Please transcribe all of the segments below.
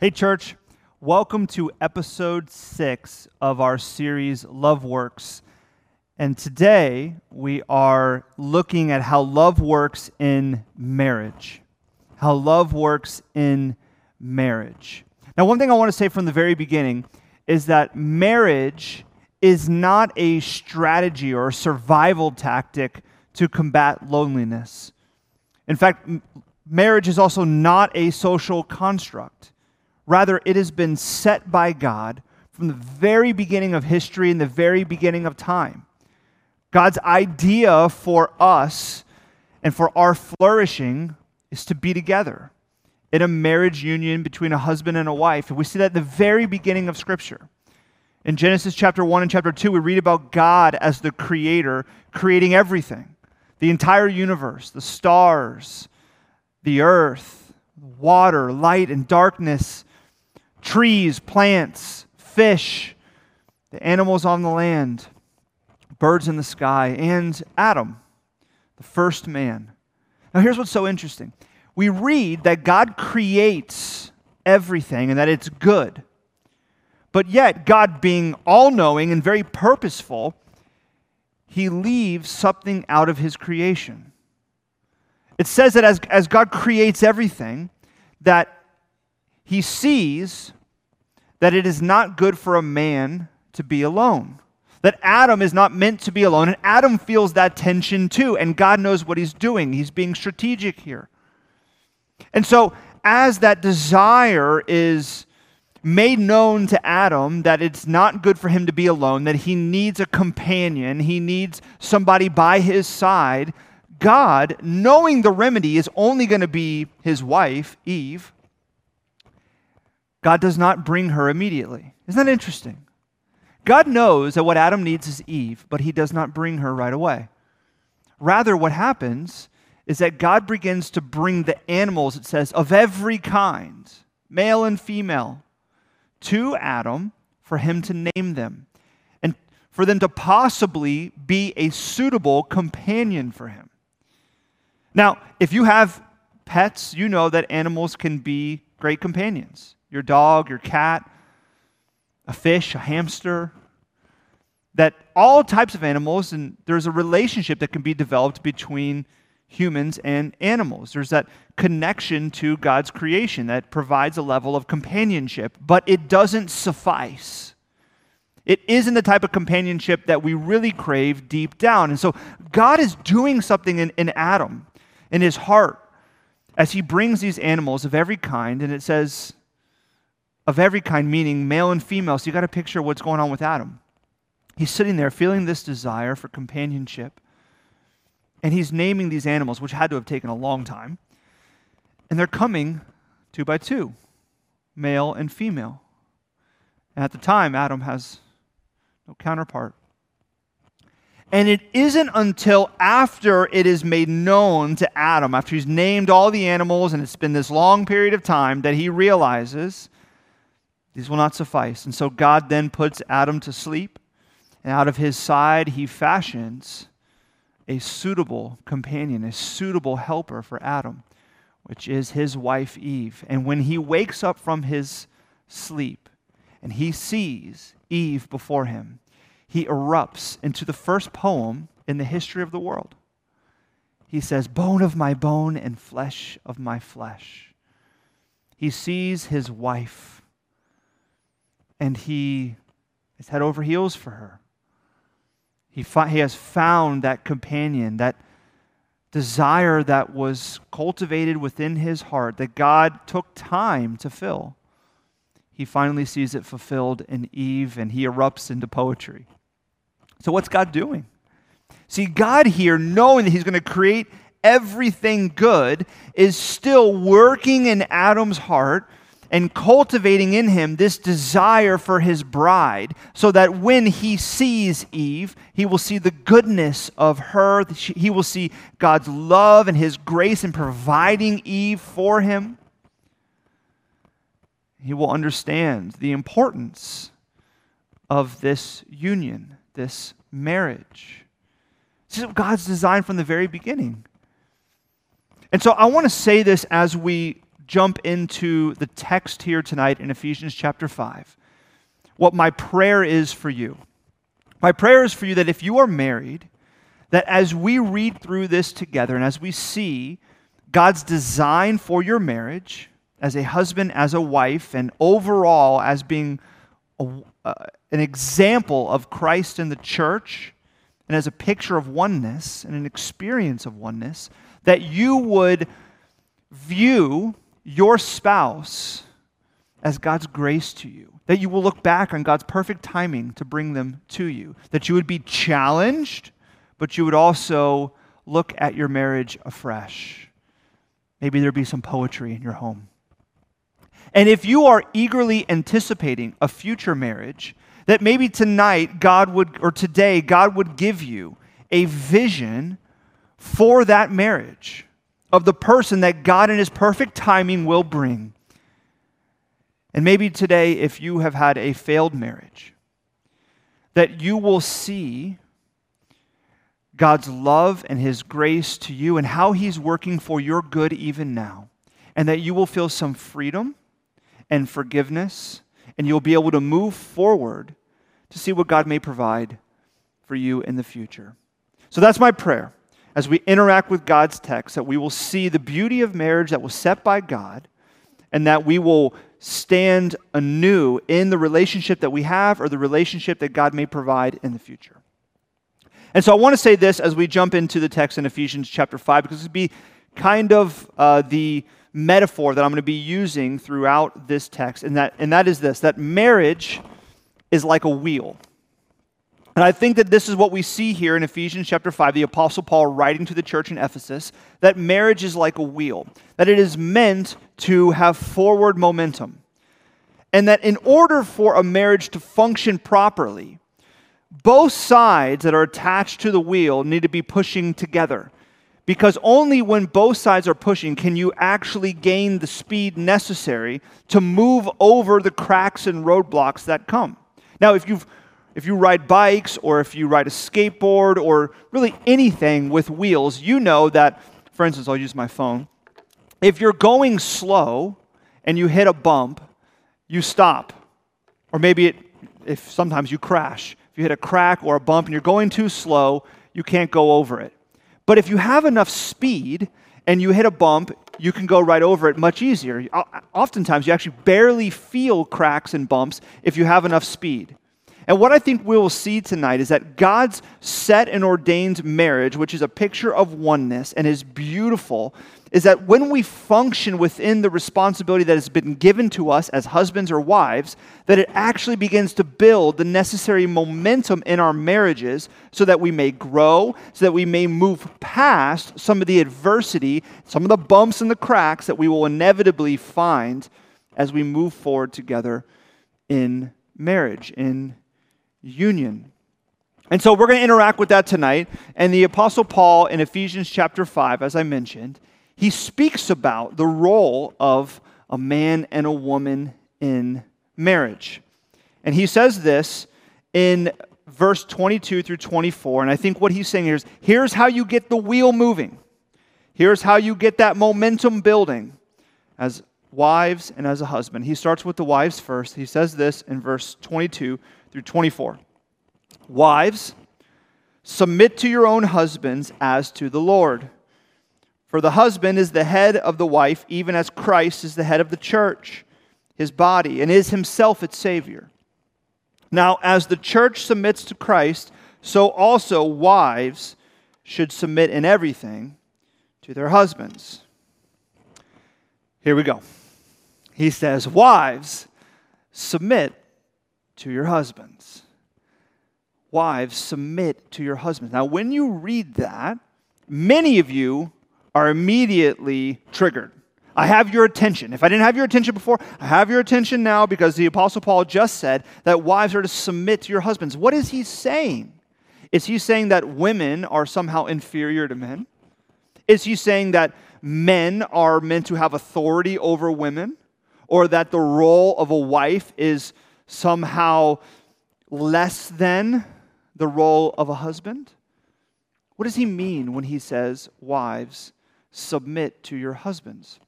Hey, church, welcome to episode six of our series, Love Works. And today we are looking at how love works in marriage. How love works in marriage. Now, one thing I want to say from the very beginning is that marriage is not a strategy or a survival tactic to combat loneliness. In fact, marriage is also not a social construct. Rather, it has been set by God from the very beginning of history and the very beginning of time. God's idea for us and for our flourishing is to be together in a marriage union between a husband and a wife. And we see that at the very beginning of Scripture. In Genesis chapter 1 and chapter 2, we read about God as the creator creating everything the entire universe, the stars, the earth, water, light, and darkness, trees, plants, fish, the animals on the land, birds in the sky, and Adam, the first man. Now, here's what's so interesting we read that God creates everything and that it's good. But yet, God being all knowing and very purposeful, he leaves something out of his creation. It says that as, as God creates everything, that he sees that it is not good for a man to be alone. That Adam is not meant to be alone, and Adam feels that tension too, and God knows what he's doing. He's being strategic here. And so, as that desire is made known to Adam that it's not good for him to be alone, that he needs a companion, he needs somebody by his side, God, knowing the remedy is only going to be his wife, Eve, God does not bring her immediately. Isn't that interesting? God knows that what Adam needs is Eve, but he does not bring her right away. Rather, what happens is that God begins to bring the animals, it says, of every kind, male and female, to Adam for him to name them and for them to possibly be a suitable companion for him. Now, if you have pets, you know that animals can be great companions. Your dog, your cat, a fish, a hamster, that all types of animals, and there's a relationship that can be developed between humans and animals. There's that connection to God's creation that provides a level of companionship, but it doesn't suffice. It isn't the type of companionship that we really crave deep down. And so God is doing something in, in Adam, in his heart, as he brings these animals of every kind, and it says, of every kind, meaning male and female. So you got to picture what's going on with Adam. He's sitting there feeling this desire for companionship. And he's naming these animals, which had to have taken a long time. And they're coming two by two, male and female. And at the time, Adam has no counterpart. And it isn't until after it is made known to Adam, after he's named all the animals and it's been this long period of time, that he realizes these will not suffice. And so God then puts Adam to sleep, and out of his side he fashions a suitable companion, a suitable helper for Adam, which is his wife Eve. And when he wakes up from his sleep and he sees Eve before him, he erupts into the first poem in the history of the world. He says, Bone of my bone and flesh of my flesh. He sees his wife and he is head over heels for her. He, fi- he has found that companion, that desire that was cultivated within his heart, that God took time to fill. He finally sees it fulfilled in Eve and he erupts into poetry. So, what's God doing? See, God here, knowing that He's going to create everything good, is still working in Adam's heart and cultivating in him this desire for his bride, so that when he sees Eve, he will see the goodness of her. He will see God's love and his grace in providing Eve for him. He will understand the importance of this union, this marriage. This is God's design from the very beginning. And so I want to say this as we jump into the text here tonight in Ephesians chapter 5, what my prayer is for you. My prayer is for you that if you are married, that as we read through this together and as we see God's design for your marriage as a husband, as a wife, and overall as being a, uh, an example of Christ in the church and as a picture of oneness and an experience of oneness, that you would view your spouse as God's grace to you. That you will look back on God's perfect timing to bring them to you. That you would be challenged, but you would also look at your marriage afresh. Maybe there'd be some poetry in your home. And if you are eagerly anticipating a future marriage, that maybe tonight God would, or today, God would give you a vision for that marriage of the person that God in His perfect timing will bring. And maybe today, if you have had a failed marriage, that you will see God's love and His grace to you and how He's working for your good even now. And that you will feel some freedom and forgiveness, and you'll be able to move forward to see what God may provide for you in the future. So that's my prayer. As we interact with God's text, that we will see the beauty of marriage that was set by God, and that we will stand anew in the relationship that we have or the relationship that God may provide in the future. And so I want to say this as we jump into the text in Ephesians chapter 5, because this would be kind of uh, the metaphor that I'm going to be using throughout this text, and that, and that is this that marriage is like a wheel. And I think that this is what we see here in Ephesians chapter 5, the Apostle Paul writing to the church in Ephesus, that marriage is like a wheel, that it is meant to have forward momentum. And that in order for a marriage to function properly, both sides that are attached to the wheel need to be pushing together. Because only when both sides are pushing can you actually gain the speed necessary to move over the cracks and roadblocks that come. Now, if you've if you ride bikes or if you ride a skateboard or really anything with wheels, you know that, for instance, I'll use my phone. If you're going slow and you hit a bump, you stop. Or maybe it, if sometimes you crash. If you hit a crack or a bump and you're going too slow, you can't go over it. But if you have enough speed and you hit a bump, you can go right over it much easier. Oftentimes, you actually barely feel cracks and bumps if you have enough speed. And what I think we will see tonight is that God's set and ordained marriage, which is a picture of oneness and is beautiful, is that when we function within the responsibility that has been given to us as husbands or wives, that it actually begins to build the necessary momentum in our marriages so that we may grow, so that we may move past some of the adversity, some of the bumps and the cracks that we will inevitably find as we move forward together in marriage, in union. And so we're going to interact with that tonight. And the Apostle Paul in Ephesians chapter 5, as I mentioned, he speaks about the role of a man and a woman in marriage. And he says this in verse 22 through 24. And I think what he's saying here is here's how you get the wheel moving, here's how you get that momentum building as wives and as a husband. He starts with the wives first. He says this in verse 22 through 24. Wives, submit to your own husbands as to the Lord. For the husband is the head of the wife, even as Christ is the head of the church, his body, and is himself its Savior. Now, as the church submits to Christ, so also wives should submit in everything to their husbands. Here we go. He says, Wives, submit to your husbands. Wives, submit to your husbands. Now, when you read that, many of you are immediately triggered. I have your attention. If I didn't have your attention before, I have your attention now because the Apostle Paul just said that wives are to submit to your husbands. What is he saying? Is he saying that women are somehow inferior to men? Is he saying that men are meant to have authority over women? Or that the role of a wife is somehow less than the role of a husband? What does he mean when he says, Wives, submit to your husbands.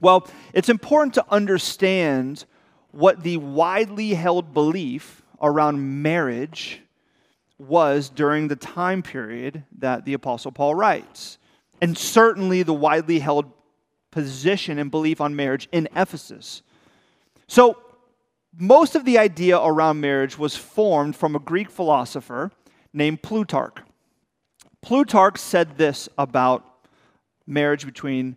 Well, it's important to understand what the widely held belief around marriage was during the time period that the Apostle Paul writes. And certainly the widely held position and belief on marriage in Ephesus. So, most of the idea around marriage was formed from a Greek philosopher named Plutarch. Plutarch said this about marriage between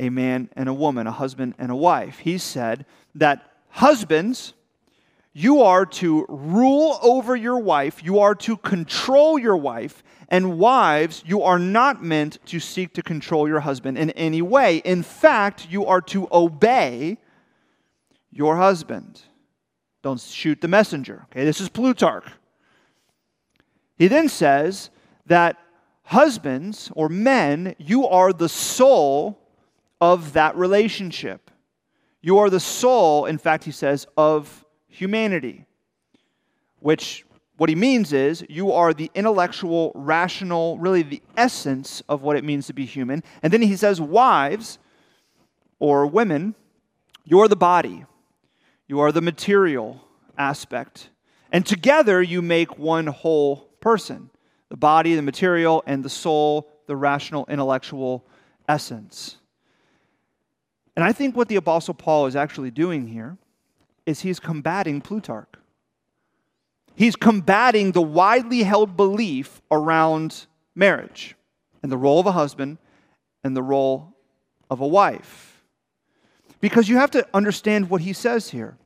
a man and a woman, a husband and a wife. He said that husbands, you are to rule over your wife, you are to control your wife, and wives, you are not meant to seek to control your husband in any way. In fact, you are to obey your husband. Don't shoot the messenger. Okay, this is Plutarch. He then says that husbands or men, you are the soul of that relationship. You are the soul, in fact, he says, of humanity, which what he means is you are the intellectual, rational, really the essence of what it means to be human. And then he says, wives or women, you're the body, you are the material aspect. And together you make one whole person the body, the material, and the soul, the rational, intellectual essence. And I think what the Apostle Paul is actually doing here is he's combating Plutarch. He's combating the widely held belief around marriage and the role of a husband and the role of a wife. Because you have to understand what he says here.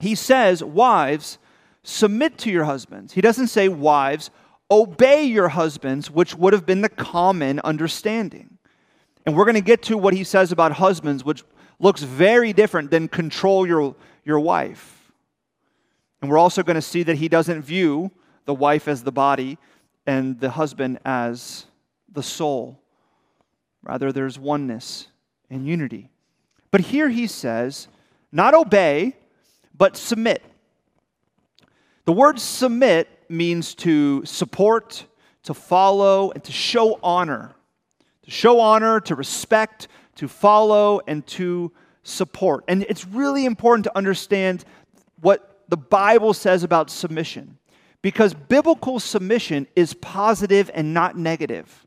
He says, Wives, submit to your husbands. He doesn't say, Wives, obey your husbands, which would have been the common understanding. And we're going to get to what he says about husbands, which looks very different than control your, your wife. And we're also going to see that he doesn't view the wife as the body and the husband as the soul. Rather, there's oneness and unity. But here he says, not obey, but submit. The word submit means to support, to follow, and to show honor. To show honor, to respect, to follow, and to support. And it's really important to understand what the Bible says about submission. Because biblical submission is positive and not negative.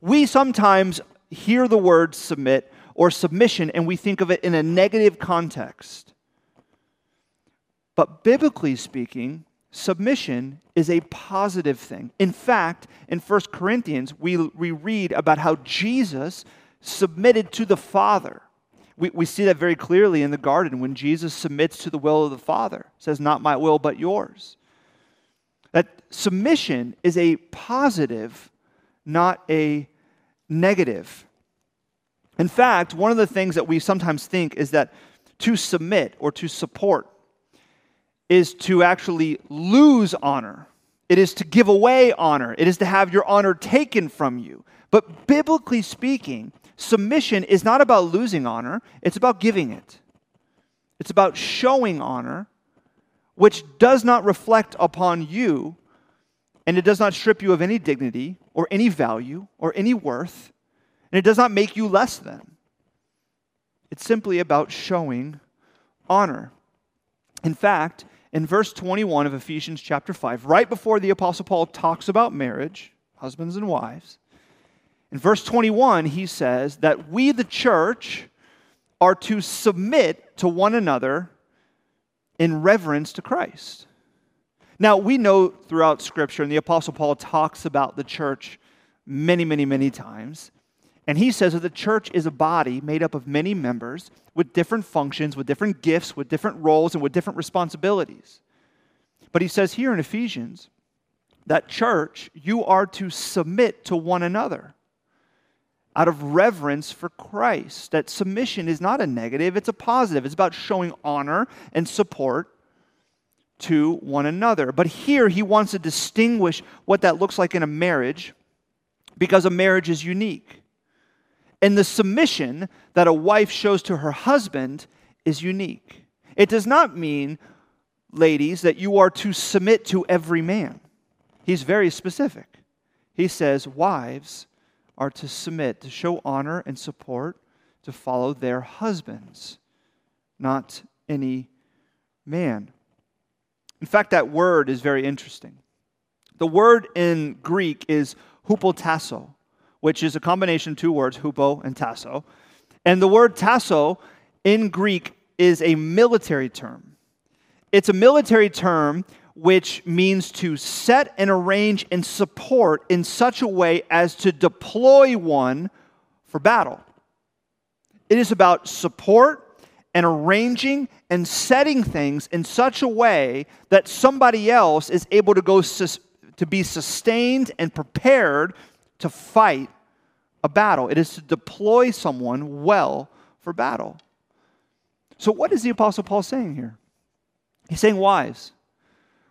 We sometimes hear the word submit or submission and we think of it in a negative context. But biblically speaking, submission is a positive thing. In fact, in 1 Corinthians, we, we read about how Jesus submitted to the Father. We, we see that very clearly in the garden when Jesus submits to the will of the Father, says, Not my will, but yours. That submission is a positive, not a negative. In fact, one of the things that we sometimes think is that to submit or to support is to actually lose honor. It is to give away honor. It is to have your honor taken from you. But biblically speaking, submission is not about losing honor, it's about giving it. It's about showing honor, which does not reflect upon you, and it does not strip you of any dignity or any value or any worth, and it does not make you less than. It's simply about showing honor. In fact, in verse 21 of Ephesians chapter 5, right before the Apostle Paul talks about marriage, husbands and wives, in verse 21, he says that we, the church, are to submit to one another in reverence to Christ. Now, we know throughout Scripture, and the Apostle Paul talks about the church many, many, many times. And he says that the church is a body made up of many members with different functions, with different gifts, with different roles, and with different responsibilities. But he says here in Ephesians that church, you are to submit to one another out of reverence for Christ. That submission is not a negative, it's a positive. It's about showing honor and support to one another. But here he wants to distinguish what that looks like in a marriage because a marriage is unique. And the submission that a wife shows to her husband is unique. It does not mean, ladies, that you are to submit to every man. He's very specific. He says, Wives, are to submit, to show honor and support to follow their husbands, not any man. In fact, that word is very interesting. The word in Greek is hupotasso, which is a combination of two words, hupo and tasso. And the word tasso in Greek is a military term. It's a military term which means to set and arrange and support in such a way as to deploy one for battle. It is about support and arranging and setting things in such a way that somebody else is able to go sus- to be sustained and prepared to fight a battle. It is to deploy someone well for battle. So, what is the Apostle Paul saying here? He's saying, Wives,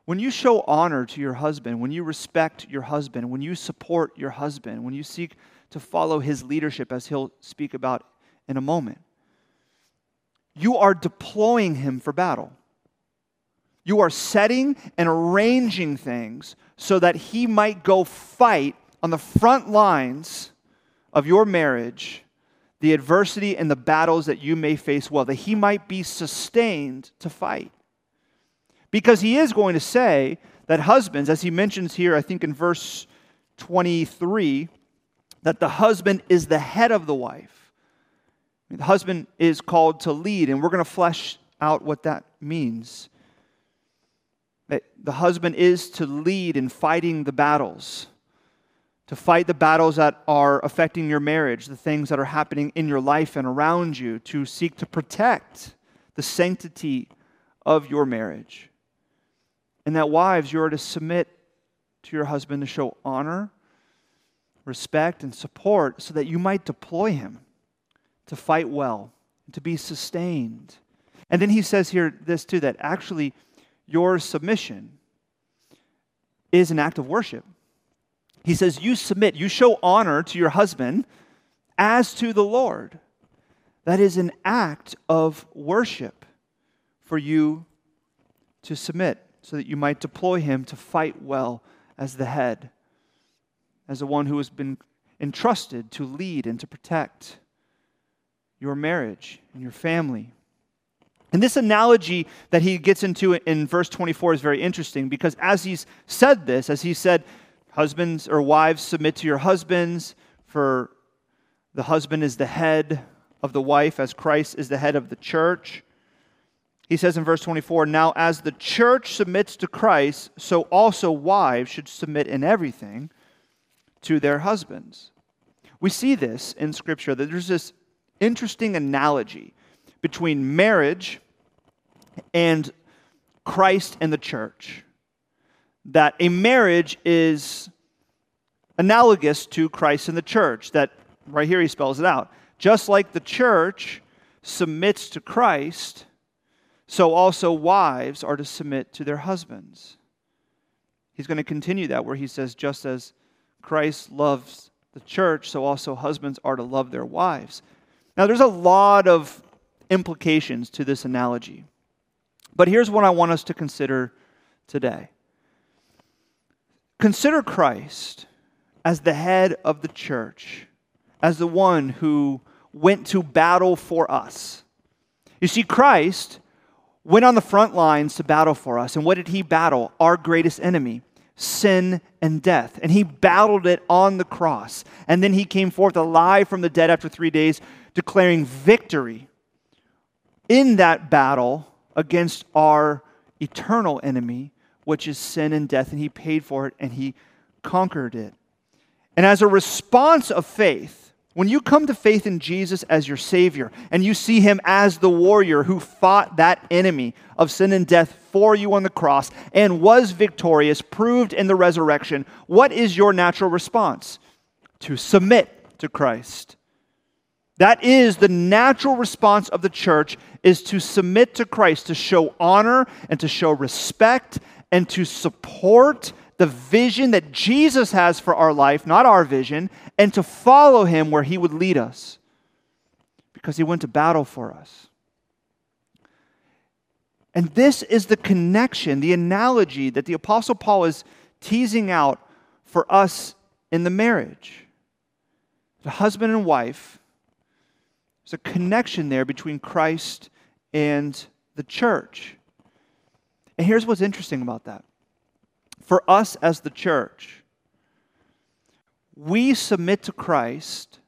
when you show honor to your husband, when you respect your husband, when you support your husband, when you seek to follow his leadership, as he'll speak about in a moment. You are deploying him for battle. You are setting and arranging things so that he might go fight on the front lines of your marriage the adversity and the battles that you may face well, that he might be sustained to fight. Because he is going to say that husbands, as he mentions here, I think in verse 23, that the husband is the head of the wife. The husband is called to lead, and we're going to flesh out what that means. That the husband is to lead in fighting the battles, to fight the battles that are affecting your marriage, the things that are happening in your life and around you, to seek to protect the sanctity of your marriage. And that wives, you are to submit to your husband to show honor, respect, and support so that you might deploy him to fight well, to be sustained. And then he says here this too that actually your submission is an act of worship. He says, You submit, you show honor to your husband as to the Lord. That is an act of worship for you to submit so that you might deploy him to fight well as the head, as the one who has been entrusted to lead and to protect your marriage and your family. And this analogy that he gets into in verse 24 is very interesting because as he's said this, as he said, husbands or wives submit to your husbands, for the husband is the head of the wife, as Christ is the head of the church. He says in verse 24, Now as the church submits to Christ, so also wives should submit in everything to their husbands. We see this in Scripture that there's this interesting analogy between marriage and Christ and the church. That a marriage is analogous to Christ and the church. That right here he spells it out. Just like the church submits to Christ, so also wives are to submit to their husbands. He's going to continue that where he says, just as Christ loves the church, so also husbands are to love their wives. Now, there's a lot of implications to this analogy, but here's what I want us to consider today. Consider Christ as the head of the church, as the one who went to battle for us. You see, Christ went on the front lines to battle for us. And what did he battle? Our greatest enemy, sin and death. And he battled it on the cross. And then he came forth alive from the dead after three days declaring victory in that battle against our eternal enemy, which is sin and death. And he paid for it and he conquered it. And as a response of faith, when you come to faith in Jesus as your Savior and you see Him as the warrior who fought that enemy of sin and death for you on the cross and was victorious, proved in the resurrection, what is your natural response? To submit to Christ. That is the natural response of the church is to submit to Christ, to show honor and to show respect and to support the vision that Jesus has for our life, not our vision, and to follow him where he would lead us because he went to battle for us. And this is the connection, the analogy that the Apostle Paul is teasing out for us in the marriage. The husband and wife There's a connection there between Christ and the church. And here's what's interesting about that. For us as the church, we submit to Christ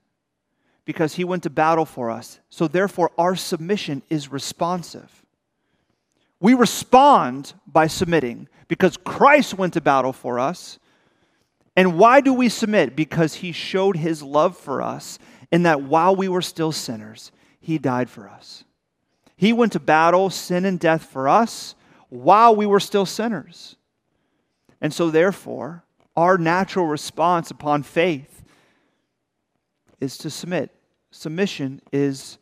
because he went to battle for us. So therefore, our submission is responsive. We respond by submitting because Christ went to battle for us. And why do we submit? Because he showed his love for us in that while we were still sinners, he died for us. He went to battle sin and death for us while we were still sinners. And so, therefore, our natural response upon faith is to submit. Submission is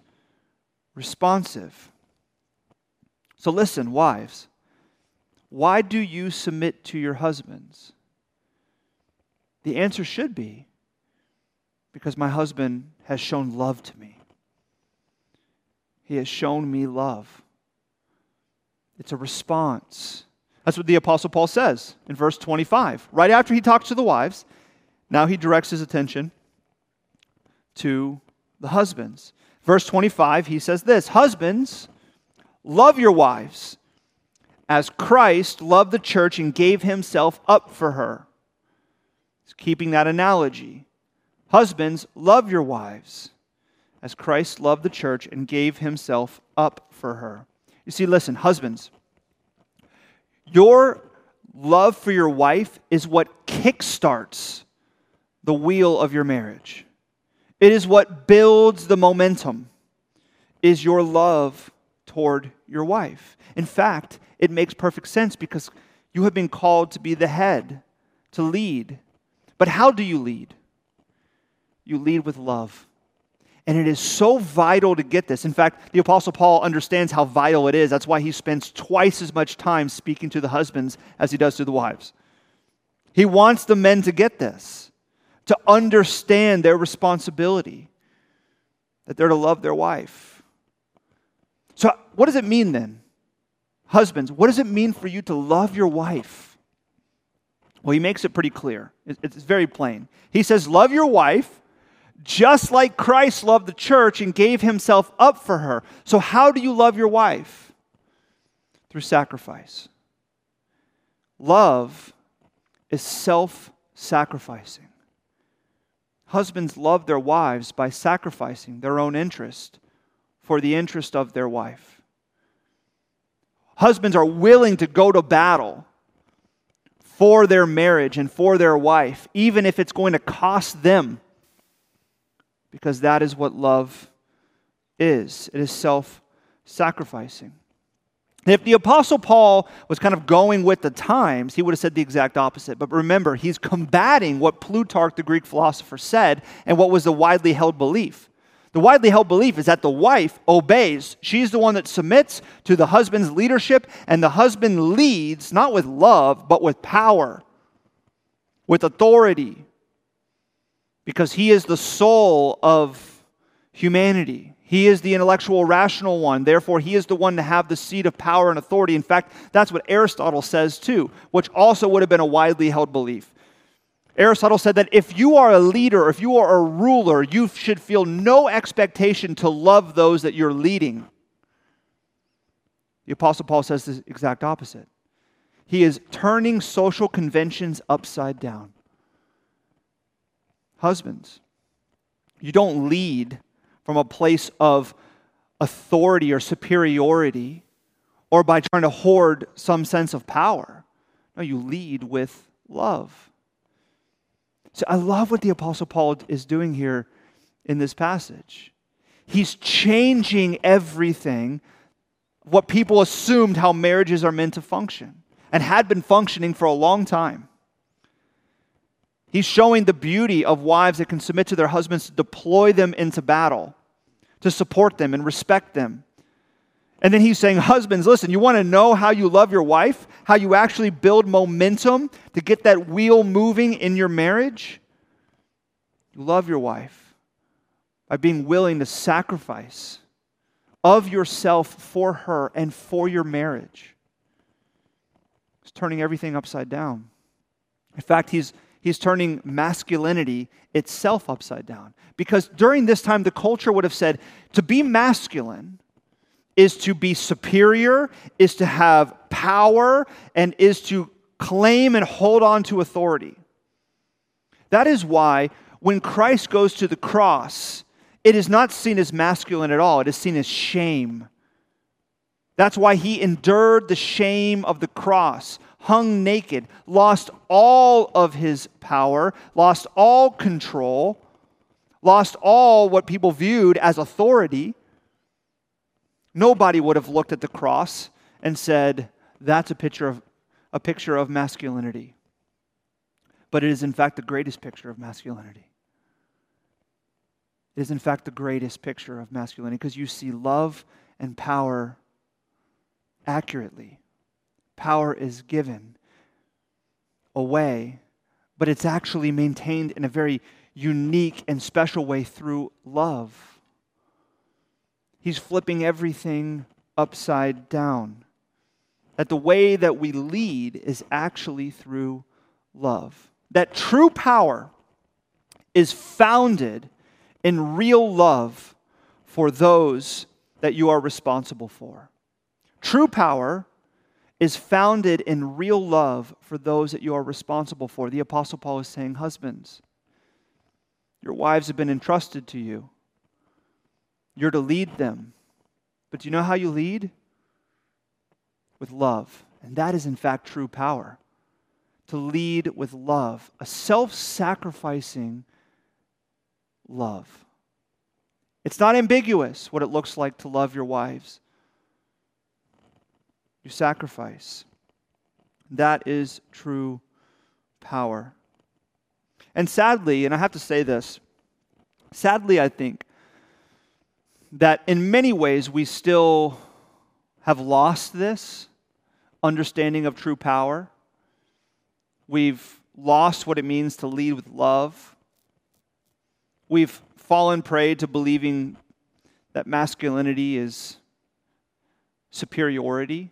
responsive. So, listen, wives, why do you submit to your husbands? The answer should be because my husband has shown love to me. He has shown me love. It's a response. That's what the Apostle Paul says in verse 25. Right after he talks to the wives, now he directs his attention to the husbands. Verse 25, he says this Husbands, love your wives as Christ loved the church and gave himself up for her. He's keeping that analogy. Husbands, love your wives as Christ loved the church and gave himself up for her. You see, listen, husbands, your love for your wife is what kickstarts the wheel of your marriage. It is what builds the momentum, is your love toward your wife. In fact, it makes perfect sense because you have been called to be the head, to lead. But how do you lead? You lead with love. And it is so vital to get this. In fact, the Apostle Paul understands how vital it is. That's why he spends twice as much time speaking to the husbands as he does to the wives. He wants the men to get this, to understand their responsibility, that they're to love their wife. So, what does it mean then? Husbands, what does it mean for you to love your wife? Well, he makes it pretty clear. It's very plain. He says, Love your wife just like Christ loved the church and gave himself up for her. So, how do you love your wife? Through sacrifice. Love is self sacrificing. Husbands love their wives by sacrificing their own interest for the interest of their wife. Husbands are willing to go to battle for their marriage and for their wife, even if it's going to cost them because that is what love is it is self sacrificing. If the Apostle Paul was kind of going with the times, he would have said the exact opposite. But remember, he's combating what Plutarch, the Greek philosopher, said and what was the widely held belief. The widely held belief is that the wife obeys. She's the one that submits to the husband's leadership, and the husband leads not with love, but with power, with authority, because he is the soul of humanity. He is the intellectual, rational one. Therefore, he is the one to have the seat of power and authority. In fact, that's what Aristotle says too, which also would have been a widely held belief. Aristotle said that if you are a leader, if you are a ruler, you should feel no expectation to love those that you're leading. The Apostle Paul says the exact opposite. He is turning social conventions upside down. Husbands, you don't lead from a place of authority or superiority or by trying to hoard some sense of power. No, you lead with love. So I love what the Apostle Paul is doing here in this passage. He's changing everything, what people assumed how marriages are meant to function and had been functioning for a long time. He's showing the beauty of wives that can submit to their husbands to deploy them into battle, to support them and respect them. And then he's saying, Husbands, listen, you want to know how you love your wife? How you actually build momentum to get that wheel moving in your marriage? You love your wife by being willing to sacrifice of yourself for her and for your marriage. He's turning everything upside down. In fact, he's he's turning masculinity itself upside down. Because during this time, the culture would have said to be masculine is to be superior, is to have power, and is to claim and hold on to authority. That is why when Christ goes to the cross, it is not seen as masculine at all, it is seen as shame. That's why he endured the shame of the cross, hung naked, lost all of his power, lost all control, lost all what people viewed as authority. Nobody would have looked at the cross and said, that's a picture of, a picture of masculinity. But it is, in fact, the greatest picture of masculinity. It is, in fact, the greatest picture of masculinity because you see love and power accurately. Power is given away, but it's actually maintained in a very unique and special way through love. He's flipping everything upside down. That the way that we lead is actually through love. That true power is founded in real love for those that you are responsible for. True power is founded in real love for those that you are responsible for. The Apostle Paul is saying, Husbands, your wives have been entrusted to you. You're to lead them. But do you know how you lead? With love. And that is, in fact, true power. To lead with love, a self sacrificing love. It's not ambiguous what it looks like to love your wives. You sacrifice. That is true power. And sadly, and I have to say this, sadly, I think that in many ways we still have lost this understanding of true power. We've lost what it means to lead with love. We've fallen prey to believing that masculinity is superiority.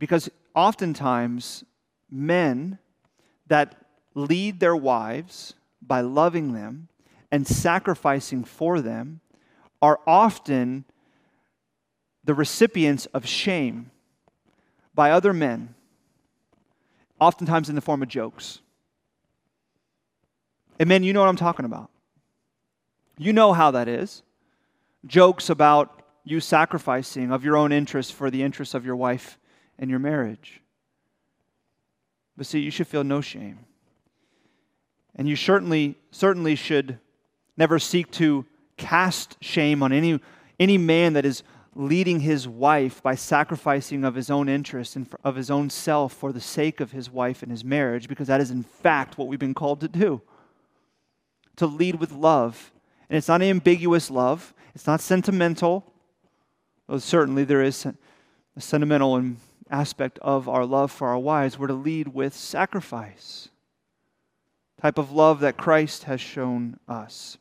Because oftentimes, men that lead their wives by loving them and sacrificing for them are often the recipients of shame by other men, oftentimes in the form of jokes. And men, you know what I'm talking about. You know how that is. Jokes about you sacrificing of your own interest for the interests of your wife and your marriage. But see, you should feel no shame. And you certainly, certainly should never seek to cast shame on any, any man that is leading his wife by sacrificing of his own interest and of his own self for the sake of his wife and his marriage, because that is in fact what we've been called to do to lead with love. And it's not ambiguous love, it's not sentimental, though certainly there is sentimental aspect of our love for our wives. We're to lead with sacrifice, type of love that Christ has shown us.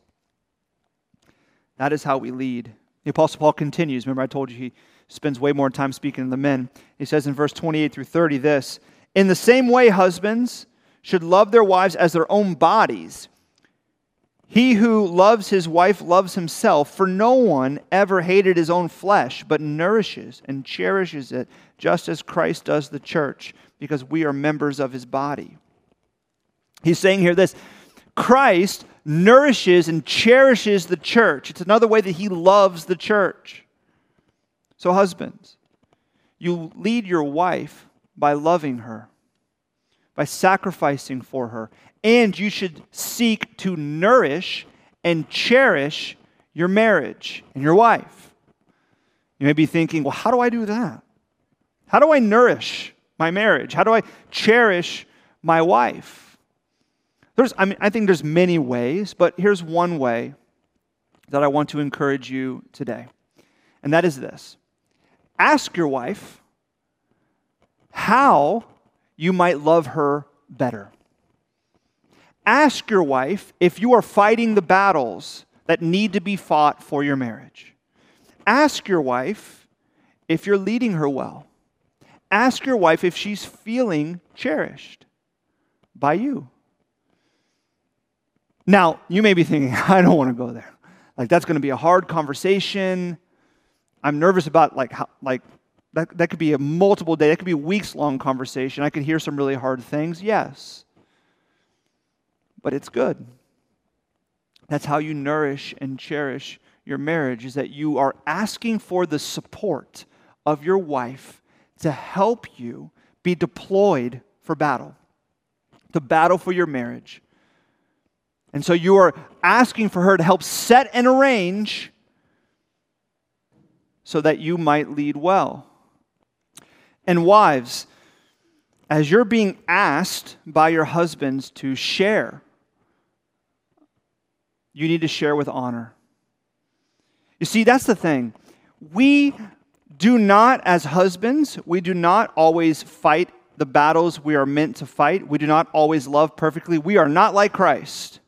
That is how we lead. The Apostle Paul continues. Remember, I told you he spends way more time speaking to the men. He says in verse 28 through 30 this In the same way, husbands should love their wives as their own bodies. He who loves his wife loves himself, for no one ever hated his own flesh, but nourishes and cherishes it, just as Christ does the church, because we are members of his body. He's saying here this Christ nourishes and cherishes the church. It's another way that he loves the church. So, husbands, you lead your wife by loving her, by sacrificing for her, and you should seek to nourish and cherish your marriage and your wife. You may be thinking, well, how do I do that? How do I nourish my marriage? How do I cherish my wife? There's, I mean, I think there's many ways, but here's one way that I want to encourage you today. And that is this ask your wife how you might love her better. Ask your wife if you are fighting the battles that need to be fought for your marriage. Ask your wife if you're leading her well. ask your wife if she's feeling cherished by you. Now, you may be thinking, I don't want to go there. Like, that's going to be a hard conversation. I'm nervous about, like, how, like that, that could be a multiple day, that could be weeks long conversation. I could hear some really hard things. Yes. But it's good. That's how you nourish and cherish your marriage, is that you are asking for the support of your wife to help you be deployed for battle, to battle for your marriage. And so you are asking for her to help set and arrange so that you might lead well. And wives, as you're being asked by your husbands to share, you need to share with honor. You see, that's the thing. We do not, as husbands, we do not always fight the battles we are meant to fight. We do not always love perfectly. We are not like Christ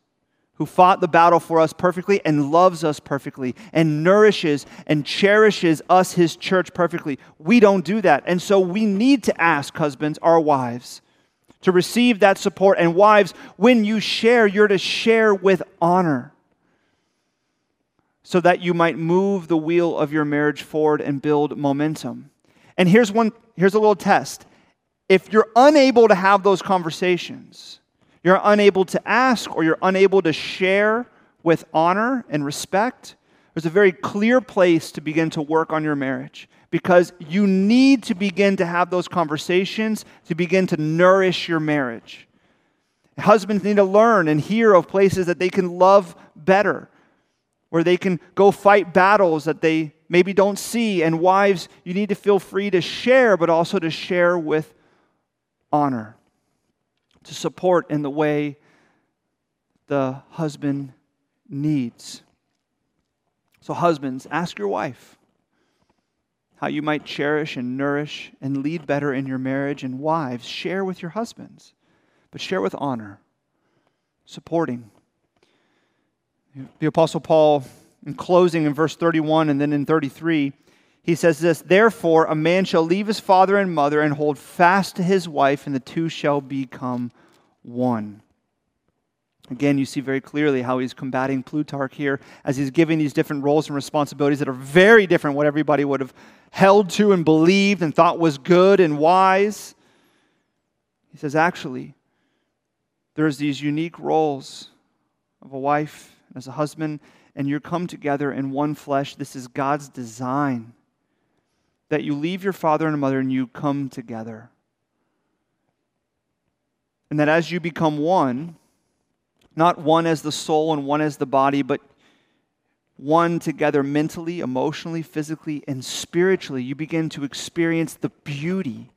who fought the battle for us perfectly and loves us perfectly and nourishes and cherishes us, his church, perfectly. We don't do that. And so we need to ask husbands, our wives, to receive that support. And wives, when you share, you're to share with honor so that you might move the wheel of your marriage forward and build momentum. And here's one here's a little test. If you're unable to have those conversations, you're unable to ask or you're unable to share with honor and respect, there's a very clear place to begin to work on your marriage because you need to begin to have those conversations to begin to nourish your marriage. Husbands need to learn and hear of places that they can love better, where they can go fight battles that they maybe don't see. And wives, you need to feel free to share, but also to share with honor to support in the way the husband needs. So, husbands, ask your wife how you might cherish and nourish and lead better in your marriage. And wives, share with your husbands, but share with honor, supporting. The Apostle Paul, in closing in verse 31 and then in 33, he says this Therefore, a man shall leave his father and mother and hold fast to his wife, and the two shall become one. Again, you see very clearly how he's combating Plutarch here as he's giving these different roles and responsibilities that are very different what everybody would have held to and believed and thought was good and wise. He says, actually, there's these unique roles of a wife as a husband, and you're come together in one flesh. This is God's design that you leave your father and mother and you come together. And that as you become one, not one as the soul and one as the body, but one together mentally, emotionally, physically, and spiritually, you begin to experience the beauty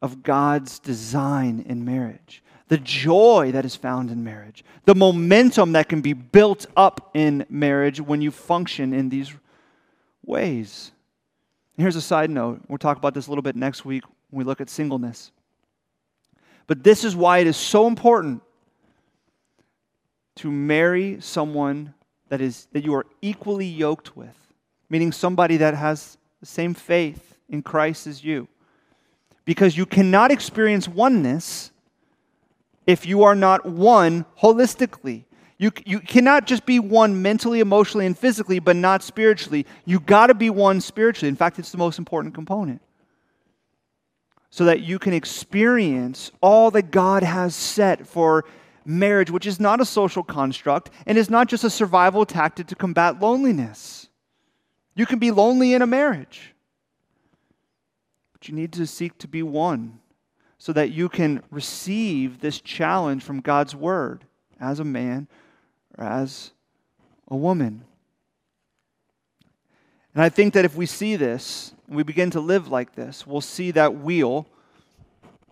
of God's design in marriage, the joy that is found in marriage, the momentum that can be built up in marriage when you function in these ways. And here's a side note. We'll talk about this a little bit next week when we look at singleness. But this is why it is so important to marry someone that is that you are equally yoked with, meaning somebody that has the same faith in Christ as you. Because you cannot experience oneness if you are not one holistically. You, you cannot just be one mentally, emotionally, and physically, but not spiritually. You got to be one spiritually. In fact, it's the most important component. So that you can experience all that God has set for marriage, which is not a social construct and is not just a survival tactic to combat loneliness. You can be lonely in a marriage, but you need to seek to be one so that you can receive this challenge from God's word as a man or as a woman. And I think that if we see this, and we begin to live like this, we'll see that wheel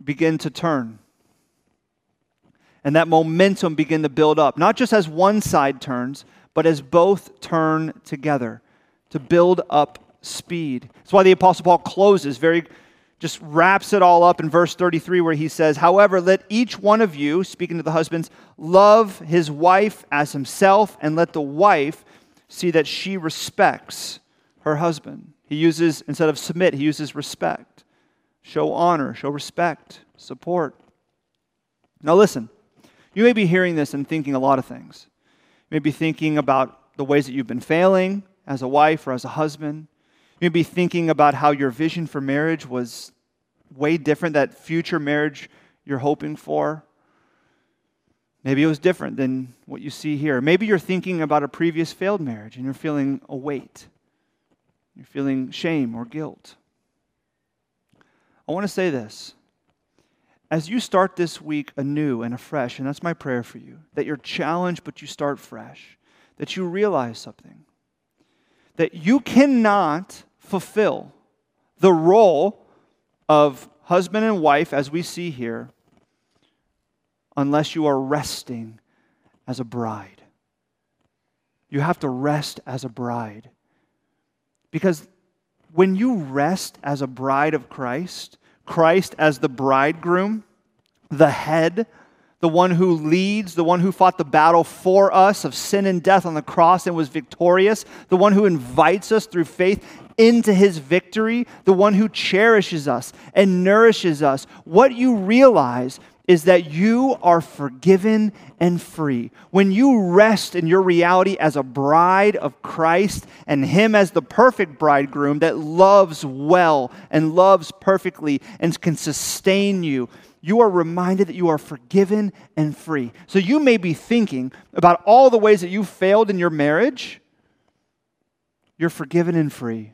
begin to turn. And that momentum begin to build up, not just as one side turns, but as both turn together to build up speed. That's why the Apostle Paul closes very just wraps it all up in verse 33 where he says, However, let each one of you, speaking to the husbands, love his wife as himself, and let the wife see that she respects her husband. He uses, instead of submit, he uses respect. show honor, show respect, support. Now, listen, you may be hearing this and thinking a lot of things. You may be thinking about the ways that you've been failing as a wife or as a husband. You may be thinking about how your vision for marriage was way different, that future marriage you're hoping for. Maybe it was different than what you see here. Maybe you're thinking about a previous failed marriage and you're feeling a weight. You're feeling shame or guilt. I want to say this. As you start this week anew and afresh, and that's my prayer for you, that you're challenged, but you start fresh, that you realize something. That you cannot fulfill the role of husband and wife, as we see here, unless you are resting as a bride. You have to rest as a bride. Because when you rest as a bride of Christ, Christ as the bridegroom, the head, the one who leads, the one who fought the battle for us of sin and death on the cross and was victorious, the one who invites us through faith into his victory, the one who cherishes us and nourishes us. What you realize is that you are forgiven and free. When you rest in your reality as a bride of Christ and Him as the perfect bridegroom that loves well and loves perfectly and can sustain you, you are reminded that you are forgiven and free. So you may be thinking about all the ways that you failed in your marriage. You're forgiven and free.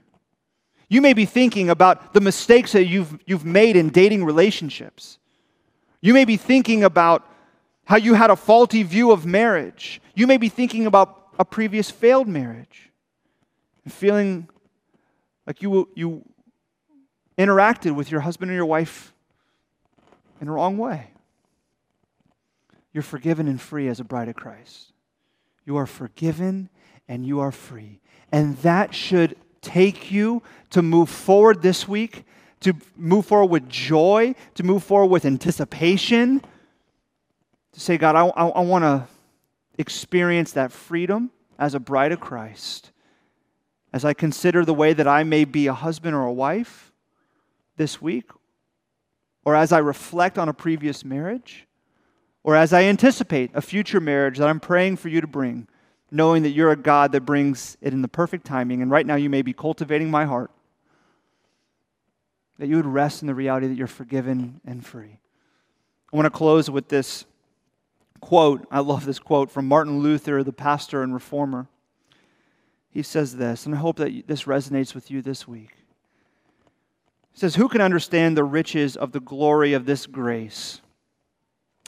You may be thinking about the mistakes that you've, you've made in dating relationships. You may be thinking about how you had a faulty view of marriage. You may be thinking about a previous failed marriage and feeling like you, you interacted with your husband or your wife in the wrong way. You're forgiven and free as a bride of Christ. You are forgiven and you are free. And that should take you to move forward this week to move forward with joy, to move forward with anticipation, to say, God, I, I, I want to experience that freedom as a bride of Christ. As I consider the way that I may be a husband or a wife this week, or as I reflect on a previous marriage, or as I anticipate a future marriage that I'm praying for you to bring, knowing that you're a God that brings it in the perfect timing. And right now, you may be cultivating my heart that you would rest in the reality that you're forgiven and free. I want to close with this quote. I love this quote from Martin Luther, the pastor and reformer. He says this, and I hope that this resonates with you this week. He says, Who can understand the riches of the glory of this grace?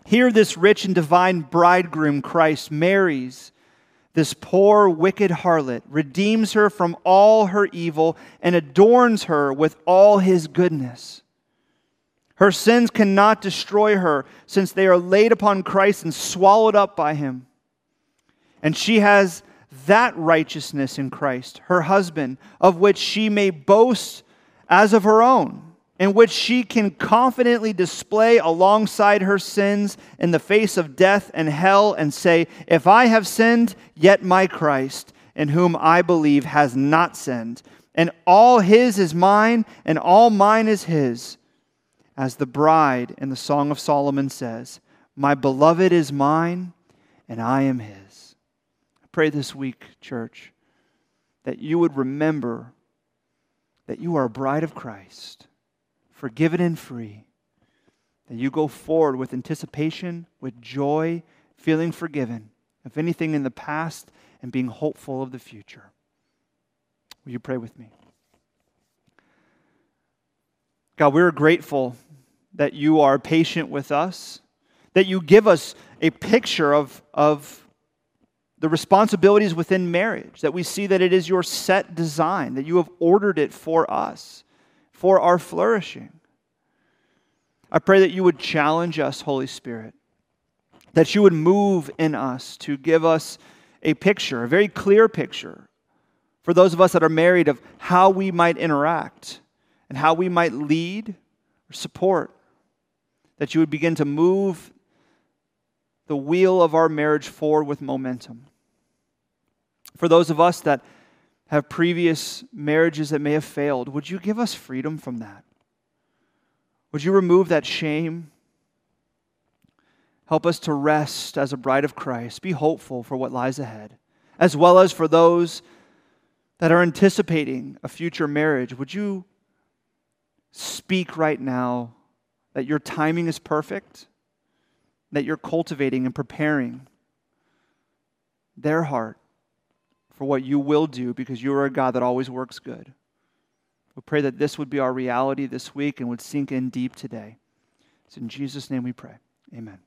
Here, this rich and divine bridegroom, Christ, marries this poor, wicked harlot, redeems her from all her evil, and adorns her with all his goodness. Her sins cannot destroy her, since they are laid upon Christ and swallowed up by him. And she has that righteousness in Christ, her husband, of which she may boast as of her own in which she can confidently display alongside her sins in the face of death and hell and say, If I have sinned, yet my Christ, in whom I believe, has not sinned. And all his is mine, and all mine is his. As the bride in the Song of Solomon says, My beloved is mine, and I am his. I pray this week, church, that you would remember that you are a bride of Christ forgiven and free. That you go forward with anticipation, with joy, feeling forgiven of anything in the past, and being hopeful of the future. Will you pray with me? God, we're grateful that you are patient with us, that you give us a picture of, of the responsibilities within marriage, that we see that it is your set design, that you have ordered it for us for our flourishing. I pray that you would challenge us, Holy Spirit, that you would move in us to give us a picture, a very clear picture, for those of us that are married of how we might interact and how we might lead or support, that you would begin to move the wheel of our marriage forward with momentum. For those of us that have previous marriages that may have failed, would you give us freedom from that? Would you remove that shame? Help us to rest as a bride of Christ. Be hopeful for what lies ahead, as well as for those that are anticipating a future marriage. Would you speak right now that your timing is perfect, that you're cultivating and preparing their heart for what you will do because you are a God that always works good. We pray that this would be our reality this week and would sink in deep today. It's in Jesus' name we pray. Amen.